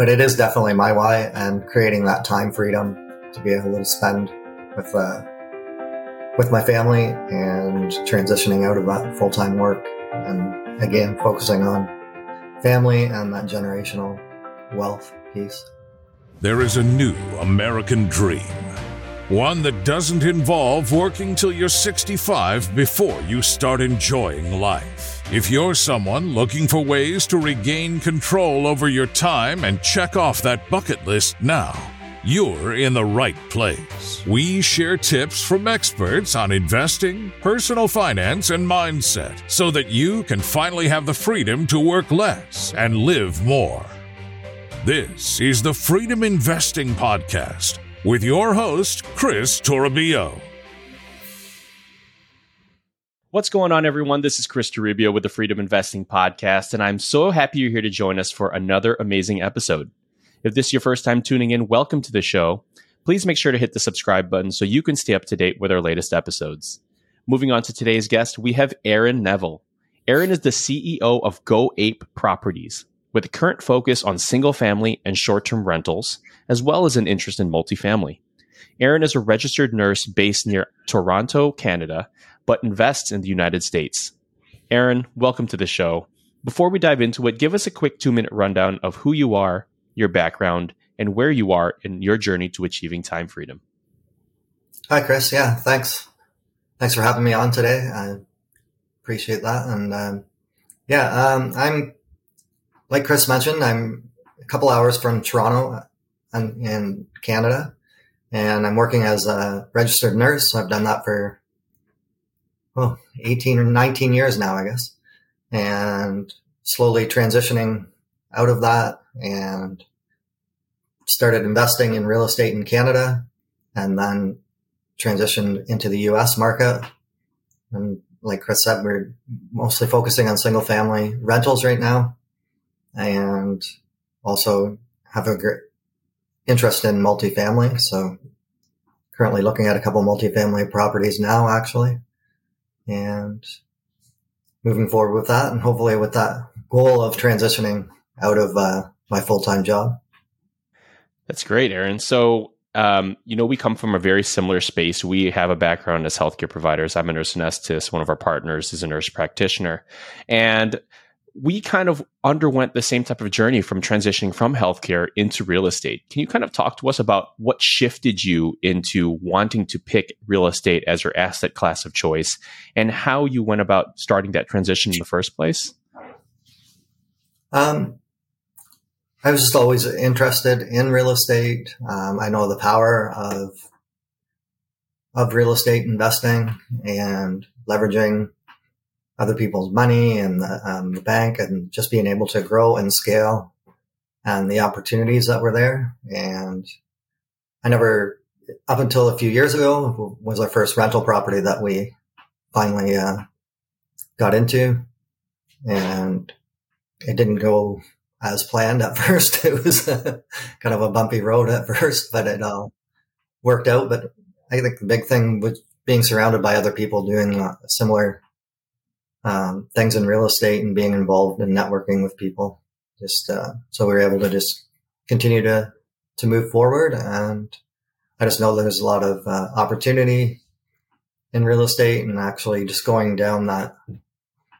but it is definitely my why and creating that time freedom to be able to spend with uh, with my family and transitioning out of that full time work and again focusing on family and that generational wealth piece. There is a new American dream. One that doesn't involve working till you're 65 before you start enjoying life. If you're someone looking for ways to regain control over your time and check off that bucket list now, you're in the right place. We share tips from experts on investing, personal finance, and mindset so that you can finally have the freedom to work less and live more. This is the Freedom Investing Podcast with your host, Kris Toribio. What's going on, everyone? This is Kris Toribio with the Freedom Investing Podcast, and I'm so happy you're here to join us for another amazing episode. If this is your first time tuning in, welcome to the show. Please make sure to hit the subscribe button so you can stay up to date with our latest episodes. Moving on to today's guest, we have Aaron Neville. Aaron is the CEO of Go Ape Properties, with a current focus on single family and short term rentals, as well as an interest in multifamily. Aaron is a registered nurse based near Toronto, Canada, but invests in the United States. Aaron, welcome to the show. Before we dive into it, give us a quick two minute rundown of who you are, your background, and where you are in your journey to achieving time freedom. Hi, Kris. Yeah, thanks. Thanks for having me on today. I appreciate that. And um, yeah, um, I'm like Kris mentioned, I'm a couple hours from Toronto and in Canada, and I'm working as a registered nurse. I've done that for well, 18 or 19 years now, I guess, and slowly transitioning out of that and started investing in real estate in Canada and then transitioned into the US market. And like Kris said, we're mostly focusing on single family rentals right now and also have a great interest in multifamily. So currently looking at a couple multifamily properties now, actually, and moving forward with that, and hopefully with that goal of transitioning out of uh, my full time job. That's great, Aaron. So um, you know, we come from a very similar space. We have a background as healthcare providers. I'm a nurse anesthetist. One of our partners is a nurse practitioner. And we kind of underwent the same type of journey from transitioning from healthcare into real estate. Can you kind of talk to us about what shifted you into wanting to pick real estate as your asset class of choice and how you went about starting that transition in the first place? Um, I was just always interested in real estate. Um, I know the power of of real estate investing and leveraging other people's money and the, um, the bank and just being able to grow and scale and the opportunities that were there. And I never, up until a few years ago, was our first rental property that we finally uh, got into. And it didn't go as planned at first. It was kind of a bumpy road at first, but it all worked out. But I think the big thing was being surrounded by other people doing similar um, things in real estate and being involved in networking with people. Just uh, so we were able to just continue to to move forward, and I just know there's a lot of uh, opportunity in real estate, and actually just going down that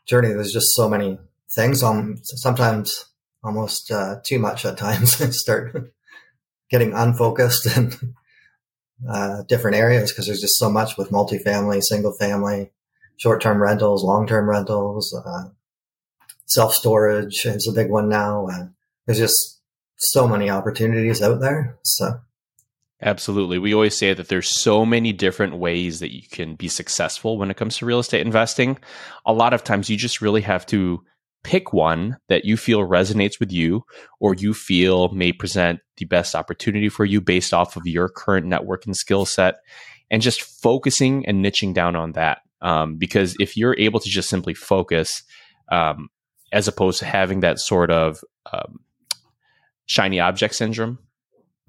journey. There's just so many things. Um, sometimes almost uh, too much at times. I start getting unfocused in uh, different areas because there's just so much with multifamily, single family, short-term rentals, long-term rentals, uh, self-storage is a big one now. Uh, there's just so many opportunities out there. So. Absolutely. We always say that there's so many different ways that you can be successful when it comes to real estate investing. A lot of times you just really have to pick one that you feel resonates with you or you feel may present the best opportunity for you based off of your current network and skill set and just focusing and niching down on that. Um, because if you're able to just simply focus, um, as opposed to having that sort of um, shiny object syndrome,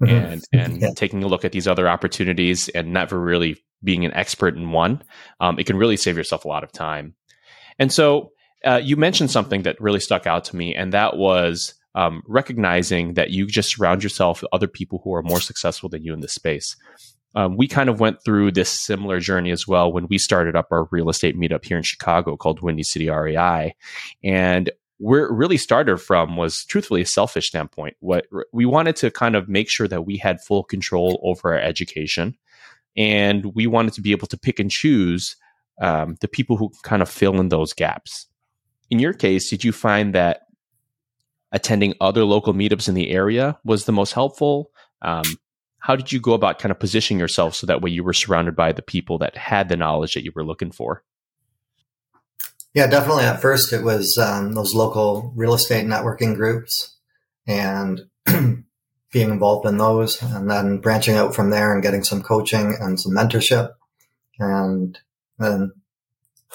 mm-hmm. and and yeah. taking a look at these other opportunities and never really being an expert in one, um, it can really save yourself a lot of time. And so, uh, you mentioned something that really stuck out to me, and that was um, recognizing that you just surround yourself with other people who are more successful than you in this space. Um, we kind of went through this similar journey as well when we started up our real estate meetup here in Chicago called Windy City REI. And where it really started from was truthfully a selfish standpoint. What we wanted to kind of make sure that we had full control over our education, and we wanted to be able to pick and choose um, the people who kind of fill in those gaps. In your case, did you find that attending other local meetups in the area was the most helpful? Um, how did you go about kind of positioning yourself so that way you were surrounded by the people that had the knowledge that you were looking for? Yeah, definitely. At first, it was um, those local real estate networking groups and being involved in those, and then branching out from there and getting some coaching and some mentorship. And then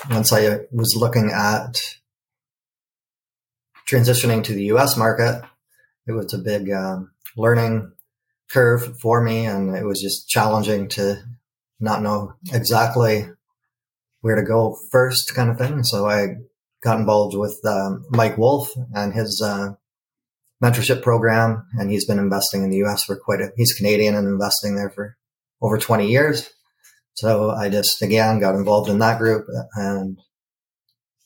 once I was looking at transitioning to the US market, it was a big um, learning curve for me, and it was just challenging to not know exactly where to go first kind of thing. So I got involved with um, Mike Wolf and his uh, mentorship program, and he's been investing in the U.S. for quite a. He's Canadian and investing there for over 20 years. So I just again got involved in that group and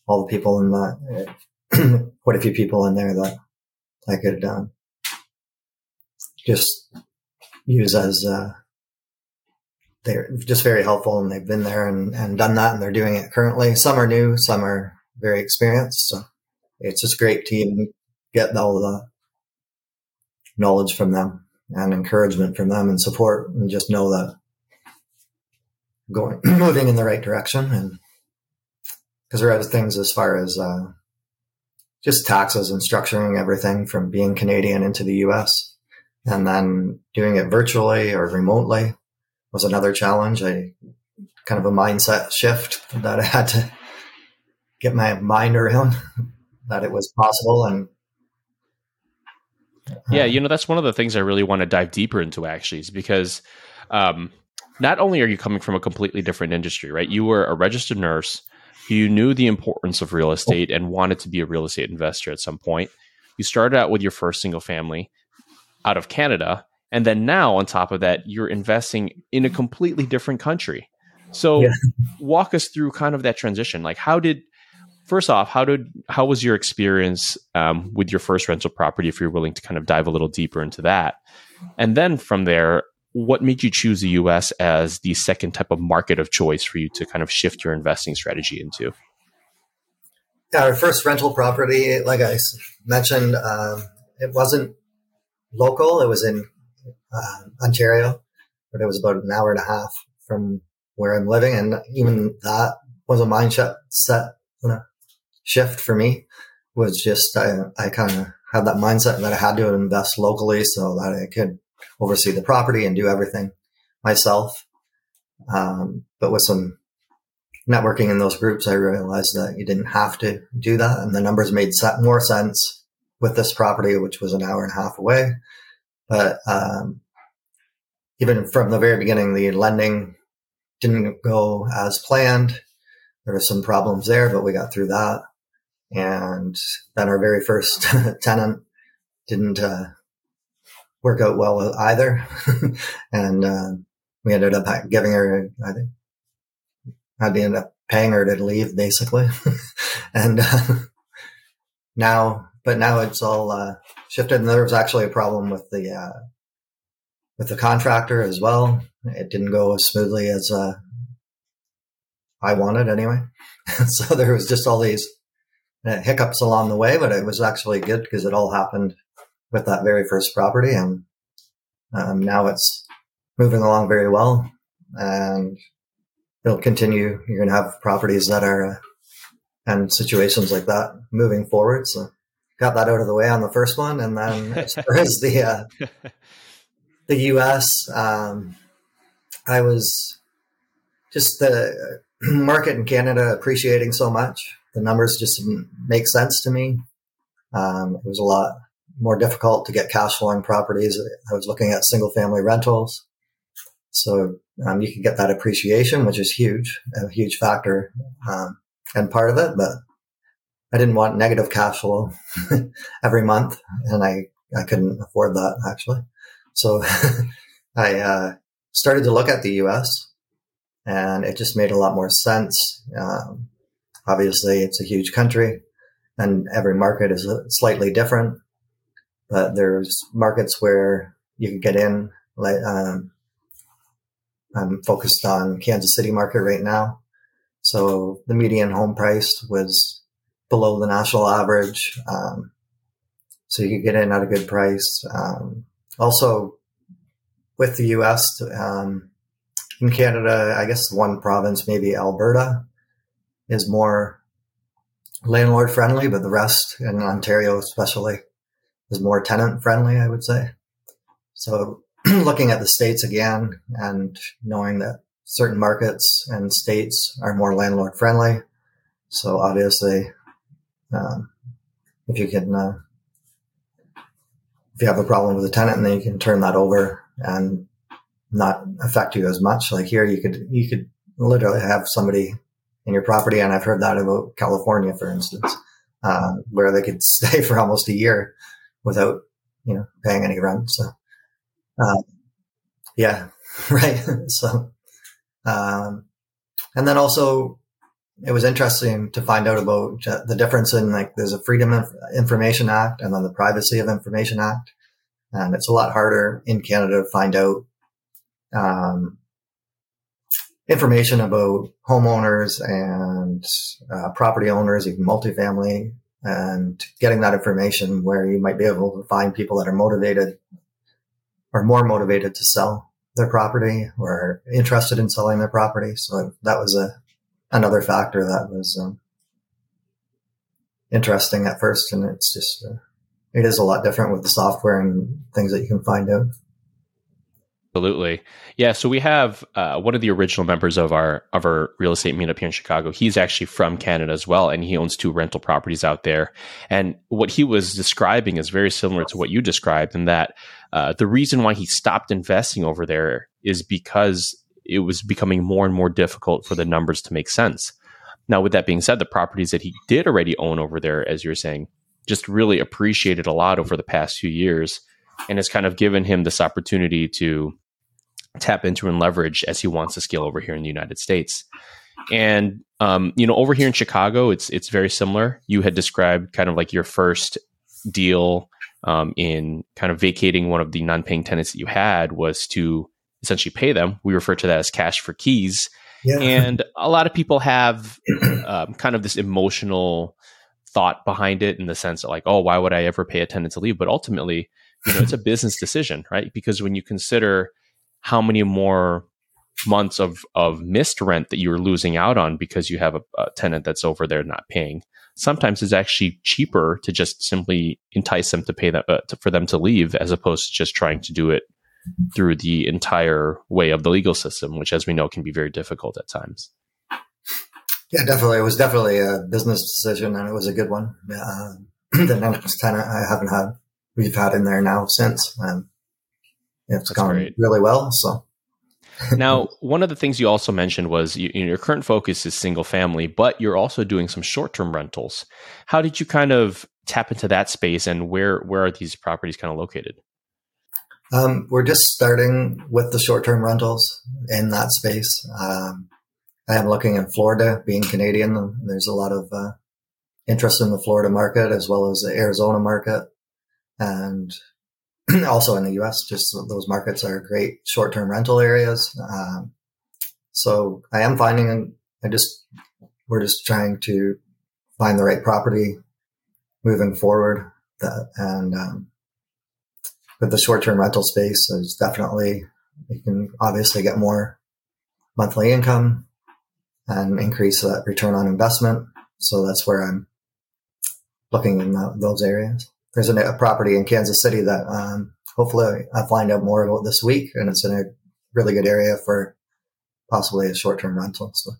all the people in that, quite a few people in there that I could um, just use as uh, they're just very helpful and they've been there and, and done that and they're doing it currently. Some are new, some are very experienced. So it's just great to even get all the knowledge from them and encouragement from them and support and just know that going moving in the right direction and because there are other things as far as uh, just taxes and structuring everything from being Canadian into the US and then doing it virtually or remotely was another challenge. I kind of a mindset shift that I had to get my mind around that it was possible and yeah you know that's one of the things i really want to dive deeper into actually is because um, not only are you coming from a completely different industry right? You were a registered nurse. You knew the importance of real estate and wanted to be a real estate investor at some point. You started out with your first single family out of canada and then now on top of that you're investing in a completely different country so yeah. walk us through kind of that transition like how did first off, how did how was your experience um, with your first rental property? If you're willing to kind of dive a little deeper into that, and then from there, what made you choose the U.S. as the second type of market of choice for you to kind of shift your investing strategy into? Our first rental property, like I mentioned, um, it wasn't local. It was in uh, Ontario, but it was about an hour and a half from where I'm living, and even that was a mindset set shift for me was just I, I kind of had that mindset that I had to invest locally so that I could oversee the property and do everything myself. Um, but with some networking in those groups, I realized that you didn't have to do that, and the numbers made more sense with this property, which was an hour and a half away. But um, even from the very beginning, the lending didn't go as planned. There were some problems there, but we got through that. And then our very first tenant didn't uh, work out well either. and uh, we ended up giving her, I think, to end up paying her to leave basically. and uh, now, but now it's all uh, shifted. And there was actually a problem with the, uh, with the contractor as well. It didn't go as smoothly as uh, I wanted anyway. so there was just all these uh, hiccups along the way, but it was actually good because it all happened with that very first property. And um, now it's moving along very well and it'll continue. You're going to have properties that are, uh, and situations like that moving forward. So got that out of the way on the first one. And then as far as the, uh, the U.S., um, I was just the market in Canada appreciating so much the numbers just didn't make sense to me. Um, it was a lot more difficult to get cash flowing properties. I was looking at single family rentals. So um, you could get that appreciation, which is huge, a huge factor um, and part of it. But I didn't want negative cash flow every month, and I I couldn't afford that actually. So I uh, started to look at the U.S. and it just made a lot more sense. Um, obviously, it's a huge country, and every market is slightly different. But there's markets where you can get in. Like um, I'm focused on Kansas City market right now, so the median home price was below the national average. Um, so you get in at a good price. Um, also, with the U.S. Um, in Canada, I guess one province, maybe Alberta, is more landlord friendly, but the rest in Ontario, especially, is more tenant friendly. I would say. So, looking at the states again and knowing that certain markets and states are more landlord friendly, so obviously um, if you can, uh, if you have a problem with a tenant, and then you can turn that over and not affect you as much. Like here, you could you could literally have somebody in your property, and I've heard that about California, for instance, uh, where they could stay for almost a year without you know paying any rent. So, uh, yeah, right. so, um, and then also it was interesting to find out about the difference in like there's a Freedom of Information Act and then the Privacy of Information Act, and it's a lot harder in Canada to find out um, information about homeowners and uh, property owners, even multifamily, and getting that information where you might be able to find people that are motivated or more motivated to sell their property or interested in selling their property. So that was a another factor that was um, interesting at first, and it's just uh, it is a lot different with the software and things that you can find out. Absolutely, yeah. So we have uh, one of the original members of our of our real estate meetup here in Chicago. He's actually from Canada as well, and he owns two rental properties out there. And what he was describing is very similar to what you described, in that uh, the reason why he stopped investing over there is because it was becoming more and more difficult for the numbers to make sense. Now, with that being said, the properties that he did already own over there, as you're saying, just really appreciated a lot over the past few years and has kind of given him this opportunity to tap into and leverage as he wants to scale over here in the United States. And um, you know, over here in Chicago, it's it's very similar. You had described kind of like your first deal um, in kind of vacating one of the non-paying tenants that you had was to essentially pay them. We refer to that as cash for keys. Yeah. And a lot of people have um, kind of this emotional thought behind it in the sense of like, oh, why would I ever pay a tenant to leave? But ultimately, you know, it's a business decision, right? Because when you consider how many more months of of missed rent that you're losing out on because you have a, a tenant that's over there not paying, sometimes it's actually cheaper to just simply entice them to pay that uh, to, for them to leave as opposed to just trying to do it through the entire way of the legal system, which, as we know, can be very difficult at times. Yeah, definitely. It was definitely a business decision, and it was a good one. Uh, the next tenant I haven't had, we've had in there now since, and it's That's gone great. really well. So. now, one of the things you also mentioned was you, your current focus is single family, but you're also doing some short term rentals. How did you kind of tap into that space, and where where are these properties kind of located? Um, we're just starting with the short term rentals in that space. Um, I am looking in Florida, being Canadian. There's a lot of uh, interest in the Florida market as well as the Arizona market, and also in the US. Just those markets are great short term rental areas. Um, so I am finding. I just we're just trying to find the right property moving forward. That and um, with the short term rental space is definitely you can obviously get more monthly income and increase that return on investment. So that's where I'm looking in those areas. There's a, a, property in Kansas City that um, hopefully I'll find out more about this week, and it's in a really good area for possibly a short term rental. So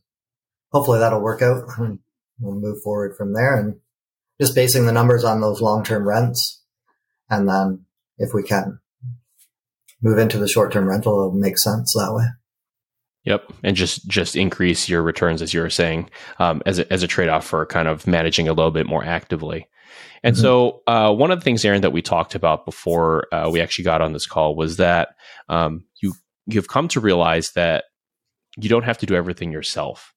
hopefully that'll work out. And we'll move forward from there and just basing the numbers on those long term rents and then if we can move into the short term rental, it'll make sense that way. Yep, and just just increase your returns as you were saying, um, as a, as a trade off for kind of managing a little bit more actively. And mm-hmm. so, uh, one of the things, Aaron, that we talked about before uh, we actually got on this call was that um, you you've come to realize that you don't have to do everything yourself.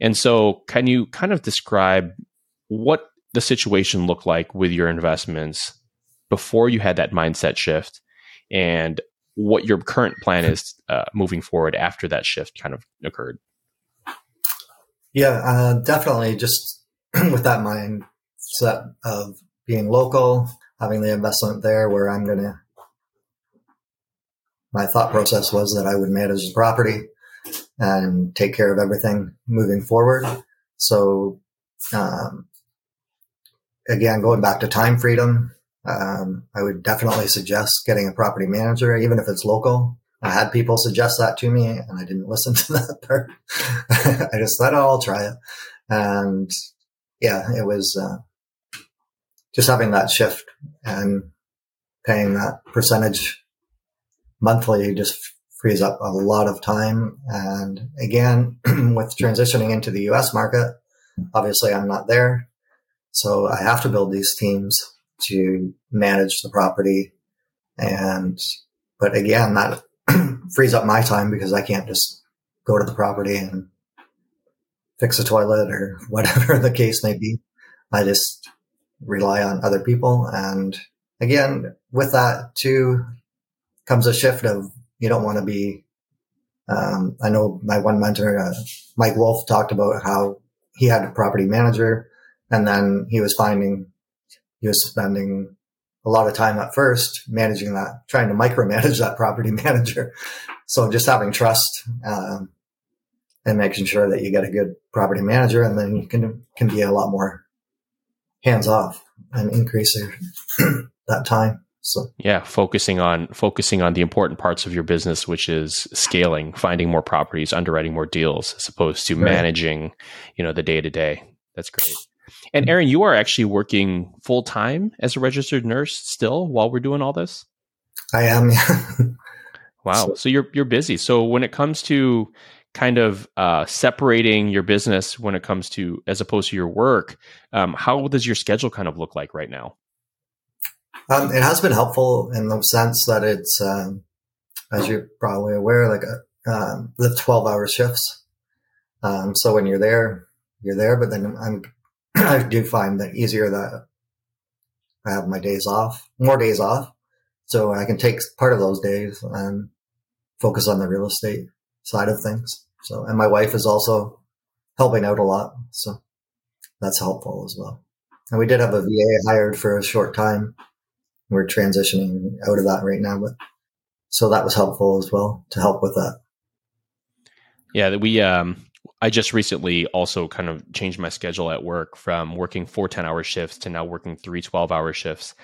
And so, can you kind of describe what the situation looked like with your investments before you had that mindset shift, and what your current plan is uh, moving forward after that shift kind of occurred? Yeah, uh, definitely. Just with that mindset of being local, having the investment there, where I'm going to my thought process was that I would manage the property and take care of everything moving forward. So, um, again, going back to time freedom, um, I would definitely suggest getting a property manager, even if it's local. I had people suggest that to me and I didn't listen to that part. I just thought, oh, I'll try it. And yeah, it was, uh, just having that shift and paying that percentage monthly just frees up a lot of time. And again, with transitioning into the US market, obviously I'm not there. So I have to build these teams to manage the property. And, but again, that frees up my time because I can't just go to the property and fix a toilet or whatever the case may be. I just rely on other people. And again, with that too comes a shift of you don't want to be. Um, I know my one mentor, uh, Mike Wolf, talked about how he had a property manager, and then he was finding he was spending a lot of time at first managing that, trying to micromanage that property manager. So just having trust um, and making sure that you get a good property manager, and then you can can be a lot more hands off and increase that time. So yeah, focusing on focusing on the important parts of your business, which is scaling, finding more properties, underwriting more deals, as opposed to right. managing, you know, the day to day. That's great. And Aaron, you are actually working full time as a registered nurse still while we're doing all this. I am. wow. So, so, you're you're busy. So when it comes to kind of uh, separating your business when it comes to as opposed to your work, um, how does your schedule kind of look like right now? Um, it has been helpful in the sense that it's, um, as you're probably aware, like a, um, the 12 hour shifts. Um, so when you're there, you're there, but then I'm, I do find that easier that I have my days off, more days off. So I can take part of those days and focus on the real estate side of things. So, and my wife is also helping out a lot. So that's helpful as well. And we did have a VA hired for a short time we're transitioning out of that right now, but so that was helpful as well to help with that. Yeah, that we um I just recently also kind of changed my schedule at work from working four 10 hour shifts to now working three 12 hour shifts.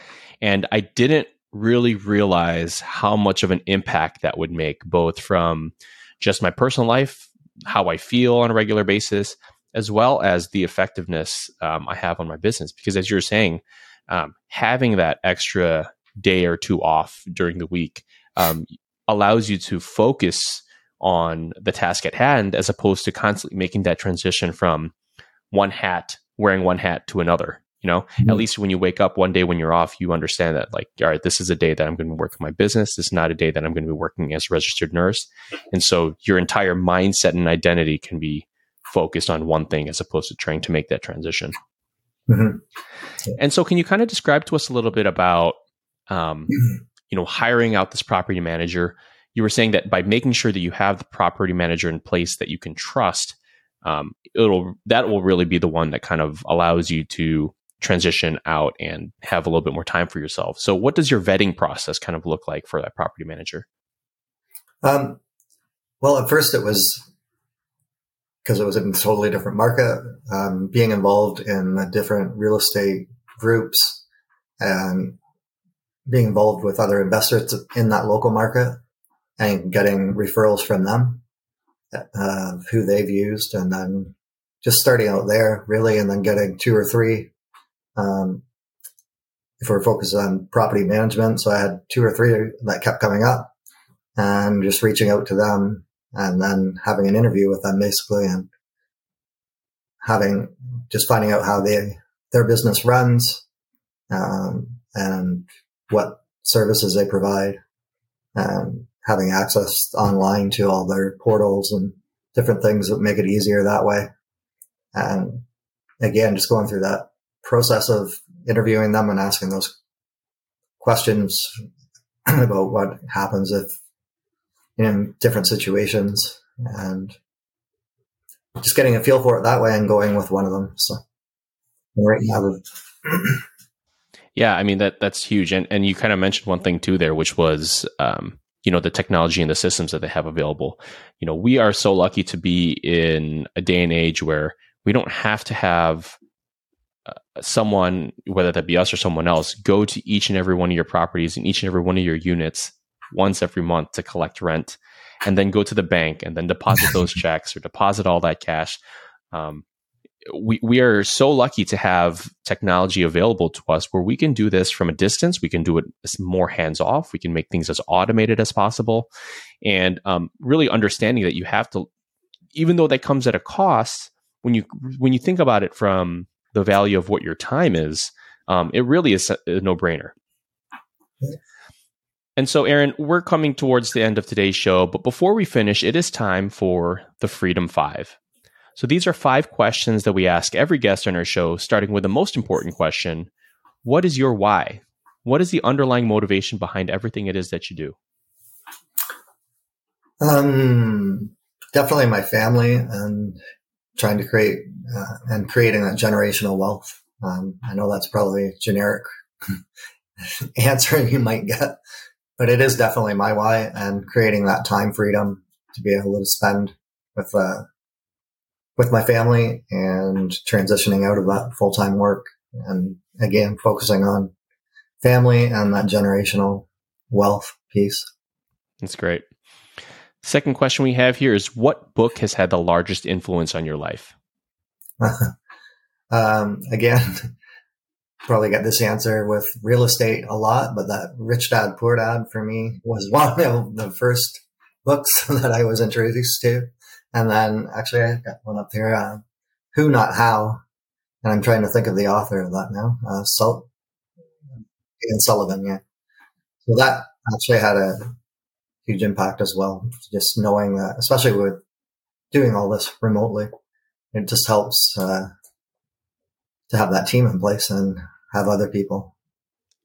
And I didn't really realize how much of an impact that would make, both from just my personal life, how I feel on a regular basis, as well as the effectiveness um, I have on my business. Because as you're saying, um, having that extra day or two off during the week um, allows you to focus on the task at hand as opposed to constantly making that transition from one hat wearing one hat to another you know mm-hmm. at least when you wake up one day when you're off you understand that like all right this is a day that i'm going to work working my business this is not a day that i'm going to be working as a registered nurse and so your entire mindset and identity can be focused on one thing as opposed to trying to make that transition mm-hmm. And so, can you kind of describe to us a little bit about, um, you know, hiring out this property manager? You were saying that by making sure that you have the property manager in place that you can trust, um, it'll that will really be the one that kind of allows you to transition out and have a little bit more time for yourself. So, what does your vetting process kind of look like for that property manager? Um, well, at first it was because it was in a totally different market. Um, being involved in different real estate groups and being involved with other investors in that local market and getting referrals from them, uh, who they've used, and then just starting out there really, and then getting two or three. Um, if we're focused on property management, so I had two or three that kept coming up, and just reaching out to them and then having an interview with them basically and having just finding out how they their business runs um, and what services they provide and having access online to all their portals and different things that make it easier that way and again just going through that process of interviewing them and asking those questions about what happens if in different situations and just getting a feel for it that way and going with one of them. So right now. yeah, I mean that that's huge, and and you kind of mentioned one thing too there, which was um, you know the technology and the systems that they have available. You know, we are so lucky to be in a day and age where we don't have to have uh, someone, whether that be us or someone else, go to each and every one of your properties and each and every one of your units once every month to collect rent and then go to the bank and then deposit those checks or deposit all that cash. Um, we, we are so lucky to have technology available to us where we can do this from a distance. We can do it more hands off. We can make things as automated as possible. And um, really understanding that you have to, even though that comes at a cost, when you when you think about it from the value of what your time is, um, it really is a, a no brainer. And so, Aaron, we're coming towards the end of today's show, but before we finish, it is time for the Freedom Five. So, these are five questions that we ask every guest on our show, starting with the most important question What is your why? What is the underlying motivation behind everything it is that you do? Um, definitely my family and trying to create uh, and creating that generational wealth. Um, I know that's probably generic answer you might get, but it is definitely my why and creating that time freedom to be able to spend with, uh, with my family and transitioning out of that full time work and again, focusing on family and that generational wealth piece. That's great. Second question we have here is what book has had the largest influence on your life? um, again, probably get this answer with real estate a lot, but that Rich Dad Poor Dad for me was one of the first books that I was introduced to. And then actually I got one up here, uh, Who Not How. And I'm trying to think of the author of that now. Uh, Sul- Ian Sullivan, yeah. So that actually had a huge impact as well. Just knowing that, especially with doing all this remotely, it just helps, uh, to have that team in place and have other people.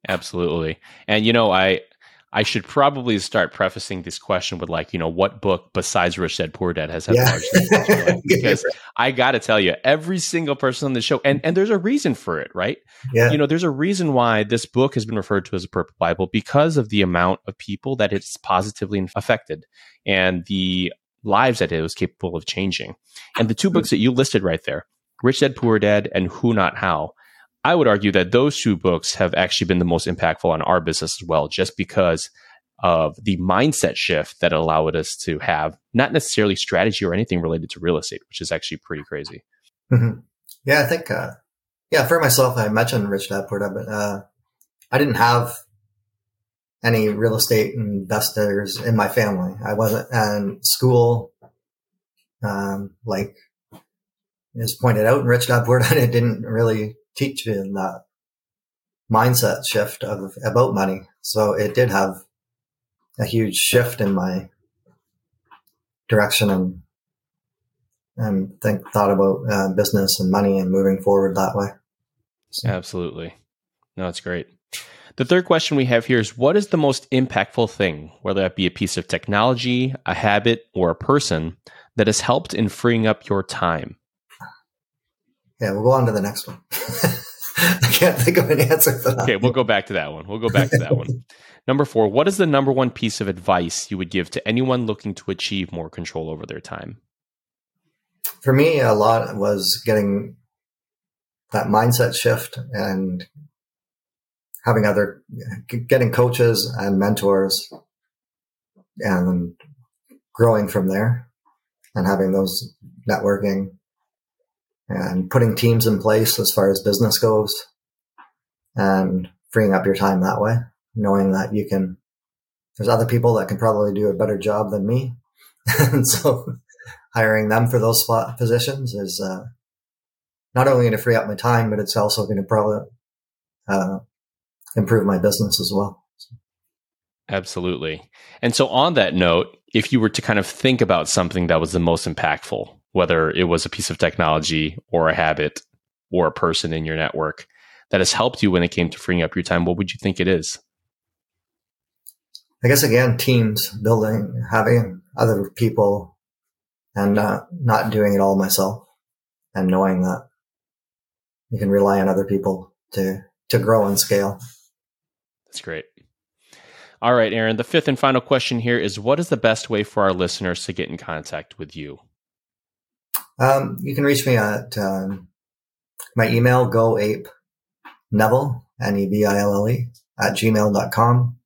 Absolutely. And you know, I I should probably start prefacing this question with like, you know, what book besides Rich Dad Poor Dad has had yeah. large Because I got to tell you, every single person on the show, and and there's a reason for it, right? Yeah. You know, there's a reason why this book has been referred to as a purple Bible because of the amount of people that it's positively affected and the lives that it was capable of changing. And the two books that you listed right there, Rich Dad Poor Dad and Who Not How. I would argue that those two books have actually been the most impactful on our business as well, just because of the mindset shift that allowed us to have not necessarily strategy or anything related to real estate, which is actually pretty crazy. Mm-hmm. Yeah, I think, uh, yeah, for myself, I mentioned Rich Dad Poor Dad, but uh, I didn't have any real estate investors in my family. I wasn't in school, um, like as pointed out in Rich Dad Poor Dad, it didn't really teach me that mindset shift of about money. So it did have a huge shift in my direction and and think thought about uh, business and money and moving forward that way. So. Absolutely, no, it's great. The third question we have here is what is the most impactful thing, whether that be a piece of technology, a habit, or a person that has helped in freeing up your time? Yeah, we'll go on to the next one. I can't think of an answer for that. Okay, we'll go back to that one. We'll go back to that one. Number four, what is the number one piece of advice you would give to anyone looking to achieve more control over their time? For me, a lot was getting that mindset shift and having other, getting coaches and mentors and growing from there and having those networking and putting teams in place as far as business goes and freeing up your time that way, knowing that you can, there's other people that can probably do a better job than me and so hiring them for those positions is uh, not only going to free up my time, but it's also going to probably uh, improve my business as well. Absolutely. And so, on that note, if you were to kind of think about something that was the most impactful, whether it was a piece of technology or a habit or a person in your network that has helped you when it came to freeing up your time, what would you think it is? I guess again, teams building, having other people and uh, not doing it all myself and knowing that you can rely on other people to, to grow and scale. That's great. All right, Aaron, the fifth and final question here is what is the best way for our listeners to get in contact with you? Um, you can reach me at um, my email, goape neville, N-E-V-I-L-L-E, at gmail.com.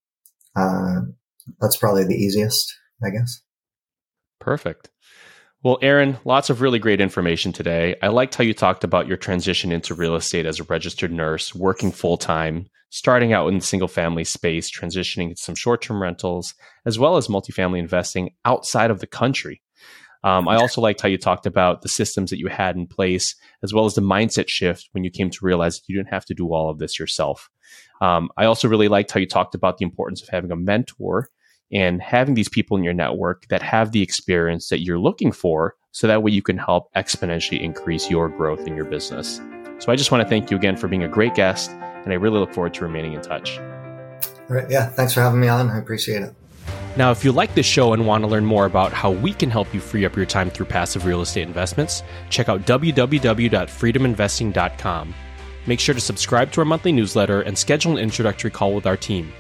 Uh, that's probably the easiest, I guess. Perfect. Well, Aaron, lots of really great information today. I liked how you talked about your transition into real estate as a registered nurse, working full time, starting out in the single family space, transitioning to some short term rentals, as well as multifamily investing outside of the country. Um, I also liked how you talked about the systems that you had in place, as well as the mindset shift when you came to realize you didn't have to do all of this yourself. Um, I also really liked how you talked about the importance of having a mentor and having these people in your network that have the experience that you're looking for so that way you can help exponentially increase your growth in your business. So I just want to thank you again for being a great guest, and I really look forward to remaining in touch. All right. Yeah. Thanks for having me on. I appreciate it. Now, if you like this show and want to learn more about how we can help you free up your time through passive real estate investments, check out www.freedominvesting.com. Make sure to subscribe to our monthly newsletter and schedule an introductory call with our team.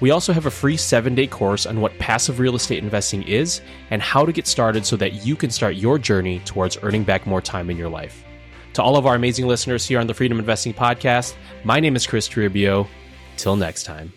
We also have a free seven day course on what passive real estate investing is and how to get started so that you can start your journey towards earning back more time in your life. To all of our amazing listeners here on the Freedom Investing Podcast, my name is Kris Toribio. Till next time.